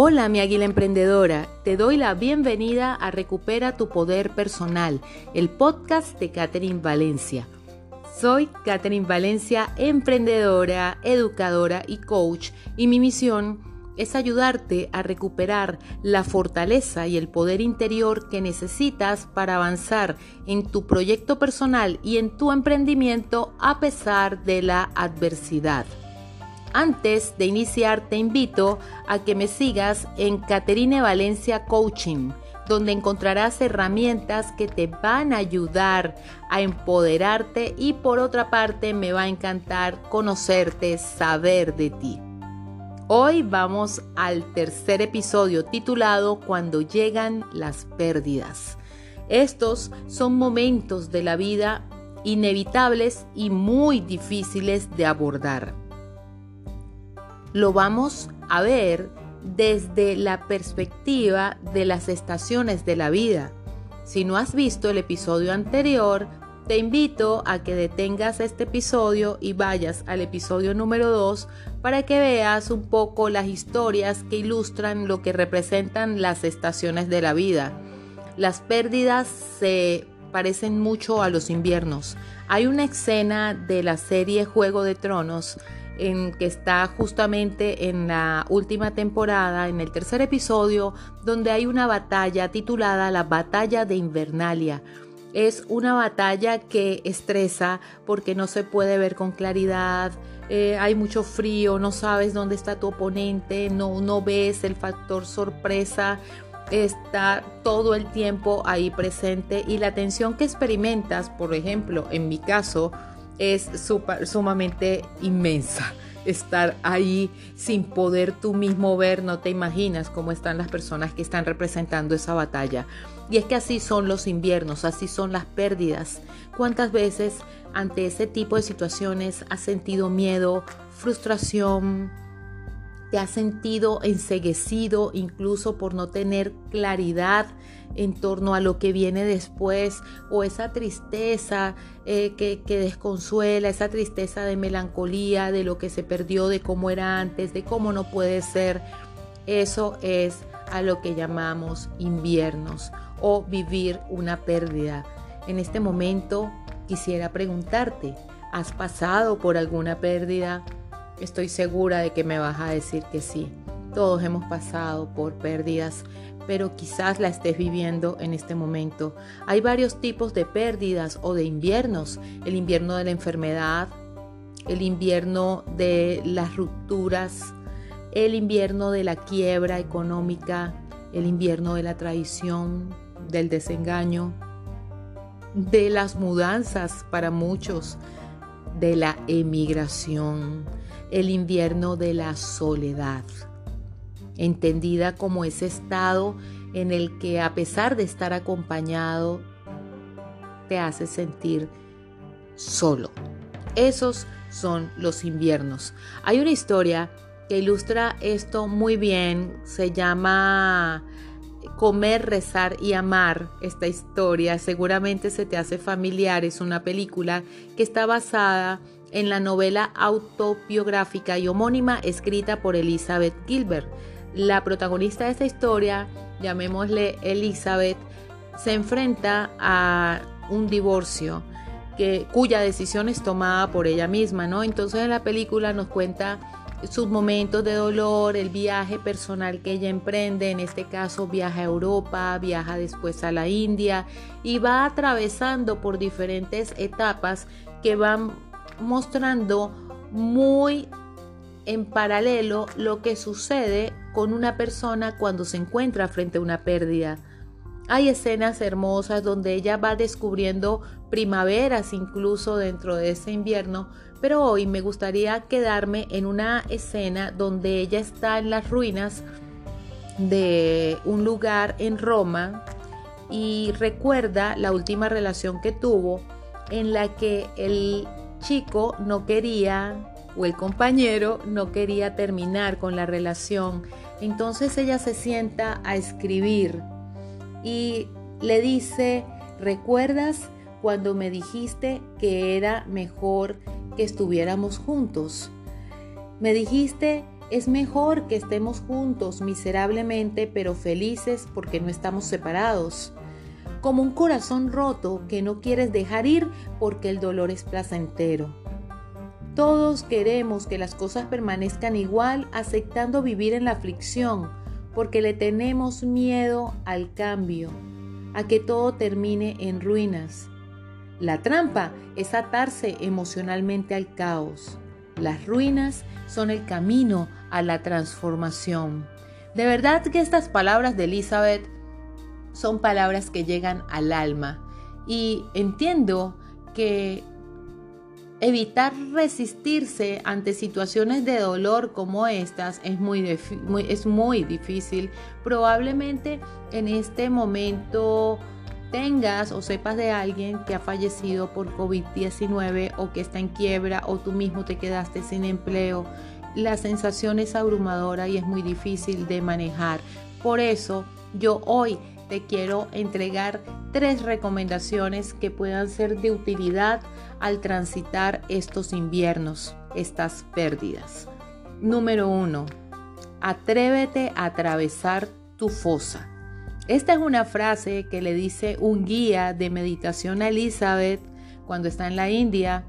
Hola mi águila emprendedora, te doy la bienvenida a Recupera tu Poder Personal, el podcast de Catherine Valencia. Soy Catherine Valencia, emprendedora, educadora y coach, y mi misión es ayudarte a recuperar la fortaleza y el poder interior que necesitas para avanzar en tu proyecto personal y en tu emprendimiento a pesar de la adversidad. Antes de iniciar, te invito a que me sigas en Caterine Valencia Coaching, donde encontrarás herramientas que te van a ayudar a empoderarte y por otra parte me va a encantar conocerte, saber de ti. Hoy vamos al tercer episodio titulado Cuando llegan las pérdidas. Estos son momentos de la vida inevitables y muy difíciles de abordar lo vamos a ver desde la perspectiva de las estaciones de la vida. Si no has visto el episodio anterior, te invito a que detengas este episodio y vayas al episodio número 2 para que veas un poco las historias que ilustran lo que representan las estaciones de la vida. Las pérdidas se parecen mucho a los inviernos. Hay una escena de la serie Juego de Tronos en que está justamente en la última temporada, en el tercer episodio, donde hay una batalla titulada La batalla de Invernalia. Es una batalla que estresa porque no se puede ver con claridad, eh, hay mucho frío, no sabes dónde está tu oponente, no, no ves el factor sorpresa, está todo el tiempo ahí presente y la tensión que experimentas, por ejemplo, en mi caso, es sumamente inmensa. Estar ahí sin poder tú mismo ver, no te imaginas cómo están las personas que están representando esa batalla. Y es que así son los inviernos, así son las pérdidas. ¿Cuántas veces ante ese tipo de situaciones has sentido miedo, frustración, te has sentido enseguecido incluso por no tener claridad en torno a lo que viene después o esa tristeza eh, que, que desconsuela, esa tristeza de melancolía, de lo que se perdió, de cómo era antes, de cómo no puede ser. Eso es a lo que llamamos inviernos o vivir una pérdida. En este momento quisiera preguntarte, ¿has pasado por alguna pérdida? Estoy segura de que me vas a decir que sí. Todos hemos pasado por pérdidas, pero quizás la estés viviendo en este momento. Hay varios tipos de pérdidas o de inviernos. El invierno de la enfermedad, el invierno de las rupturas, el invierno de la quiebra económica, el invierno de la traición, del desengaño, de las mudanzas para muchos, de la emigración el invierno de la soledad, entendida como ese estado en el que a pesar de estar acompañado, te hace sentir solo. Esos son los inviernos. Hay una historia que ilustra esto muy bien, se llama Comer, rezar y amar. Esta historia seguramente se te hace familiar, es una película que está basada en la novela autobiográfica y homónima escrita por Elizabeth Gilbert. La protagonista de esta historia, llamémosle Elizabeth, se enfrenta a un divorcio que, cuya decisión es tomada por ella misma, ¿no? Entonces en la película nos cuenta sus momentos de dolor, el viaje personal que ella emprende, en este caso viaja a Europa, viaja después a la India y va atravesando por diferentes etapas que van mostrando muy en paralelo lo que sucede con una persona cuando se encuentra frente a una pérdida. Hay escenas hermosas donde ella va descubriendo primaveras incluso dentro de ese invierno, pero hoy me gustaría quedarme en una escena donde ella está en las ruinas de un lugar en Roma y recuerda la última relación que tuvo en la que el chico no quería o el compañero no quería terminar con la relación. Entonces ella se sienta a escribir y le dice, ¿recuerdas cuando me dijiste que era mejor que estuviéramos juntos? Me dijiste Es mejor que estemos juntos miserablemente pero felices porque no estamos separados. Como un corazón roto que no quieres dejar ir porque el dolor es placentero. Todos queremos que las cosas permanezcan igual aceptando vivir en la aflicción porque le tenemos miedo al cambio, a que todo termine en ruinas. La trampa es atarse emocionalmente al caos. Las ruinas son el camino a la transformación. De verdad que estas palabras de Elizabeth son palabras que llegan al alma y entiendo que evitar resistirse ante situaciones de dolor como estas es muy, es muy difícil. Probablemente en este momento tengas o sepas de alguien que ha fallecido por COVID-19 o que está en quiebra o tú mismo te quedaste sin empleo, la sensación es abrumadora y es muy difícil de manejar. Por eso yo hoy te quiero entregar tres recomendaciones que puedan ser de utilidad al transitar estos inviernos, estas pérdidas. Número uno, atrévete a atravesar tu fosa. Esta es una frase que le dice un guía de meditación a Elizabeth cuando está en la India,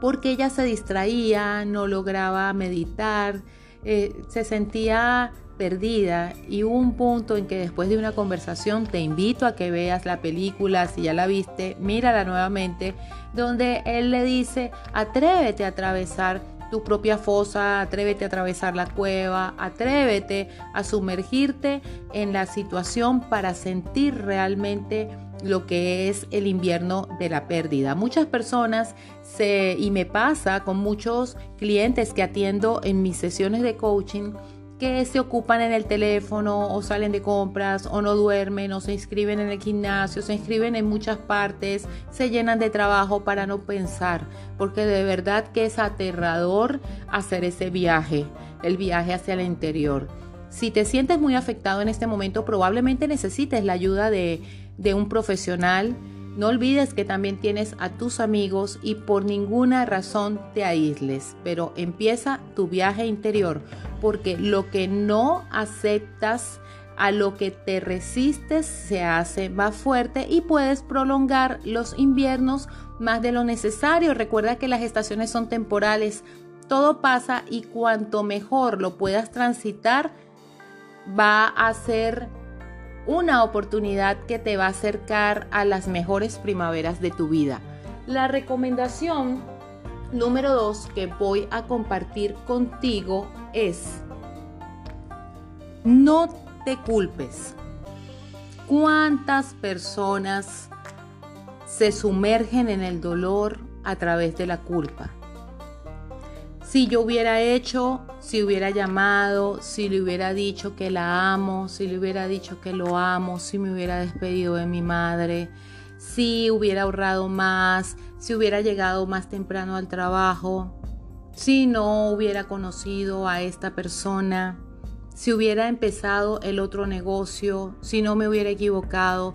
porque ella se distraía, no lograba meditar, eh, se sentía perdida y hubo un punto en que después de una conversación te invito a que veas la película, si ya la viste, mírala nuevamente, donde él le dice, atrévete a atravesar tu propia fosa, atrévete a atravesar la cueva, atrévete a sumergirte en la situación para sentir realmente lo que es el invierno de la pérdida. Muchas personas se, y me pasa con muchos clientes que atiendo en mis sesiones de coaching, que se ocupan en el teléfono o salen de compras o no duermen o se inscriben en el gimnasio, se inscriben en muchas partes, se llenan de trabajo para no pensar, porque de verdad que es aterrador hacer ese viaje, el viaje hacia el interior. Si te sientes muy afectado en este momento, probablemente necesites la ayuda de, de un profesional no olvides que también tienes a tus amigos y por ninguna razón te aísles, pero empieza tu viaje interior, porque lo que no aceptas, a lo que te resistes, se hace más fuerte y puedes prolongar los inviernos más de lo necesario. Recuerda que las estaciones son temporales, todo pasa y cuanto mejor lo puedas transitar, va a ser una oportunidad que te va a acercar a las mejores primaveras de tu vida. La recomendación número dos que voy a compartir contigo es no te culpes. ¿Cuántas personas se sumergen en el dolor a través de la culpa? Si yo hubiera hecho, si hubiera llamado, si le hubiera dicho que la amo, si le hubiera dicho que lo amo, si me hubiera despedido de mi madre, si hubiera ahorrado más, si hubiera llegado más temprano al trabajo, si no hubiera conocido a esta persona, si hubiera empezado el otro negocio, si no me hubiera equivocado,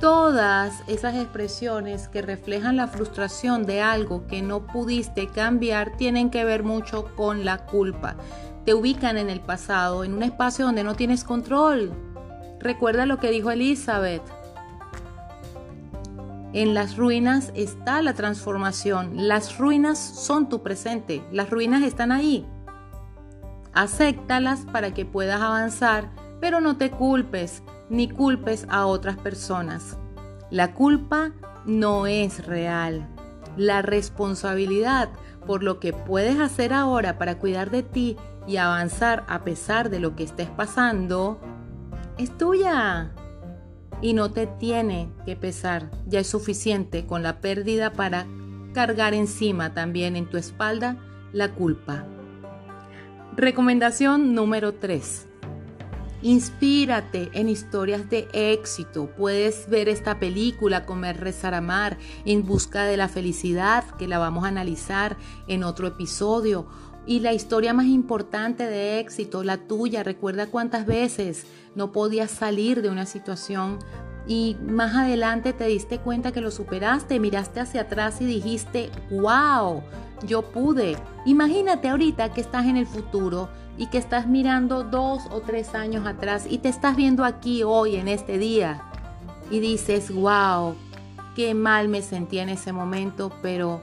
Todas esas expresiones que reflejan la frustración de algo que no pudiste cambiar tienen que ver mucho con la culpa. Te ubican en el pasado, en un espacio donde no tienes control. Recuerda lo que dijo Elizabeth. En las ruinas está la transformación. Las ruinas son tu presente. Las ruinas están ahí. Acéptalas para que puedas avanzar, pero no te culpes ni culpes a otras personas. La culpa no es real. La responsabilidad por lo que puedes hacer ahora para cuidar de ti y avanzar a pesar de lo que estés pasando es tuya. Y no te tiene que pesar. Ya es suficiente con la pérdida para cargar encima también en tu espalda la culpa. Recomendación número 3. Inspírate en historias de éxito. Puedes ver esta película, Comer, Rezar, Amar, en busca de la felicidad, que la vamos a analizar en otro episodio. Y la historia más importante de éxito, la tuya, recuerda cuántas veces no podías salir de una situación y más adelante te diste cuenta que lo superaste, miraste hacia atrás y dijiste, wow, yo pude. Imagínate ahorita que estás en el futuro y que estás mirando dos o tres años atrás y te estás viendo aquí hoy, en este día, y dices, wow, qué mal me sentí en ese momento, pero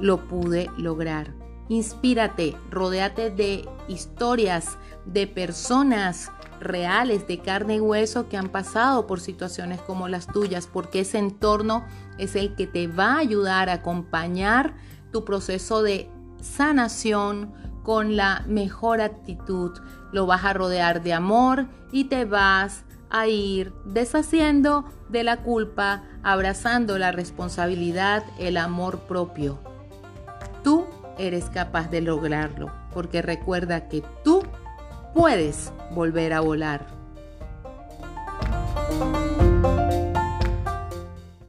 lo pude lograr. Inspírate, rodéate de historias, de personas reales, de carne y hueso que han pasado por situaciones como las tuyas, porque ese entorno es el que te va a ayudar a acompañar tu proceso de sanación con la mejor actitud. Lo vas a rodear de amor y te vas a ir deshaciendo de la culpa, abrazando la responsabilidad, el amor propio. Eres capaz de lograrlo, porque recuerda que tú puedes volver a volar.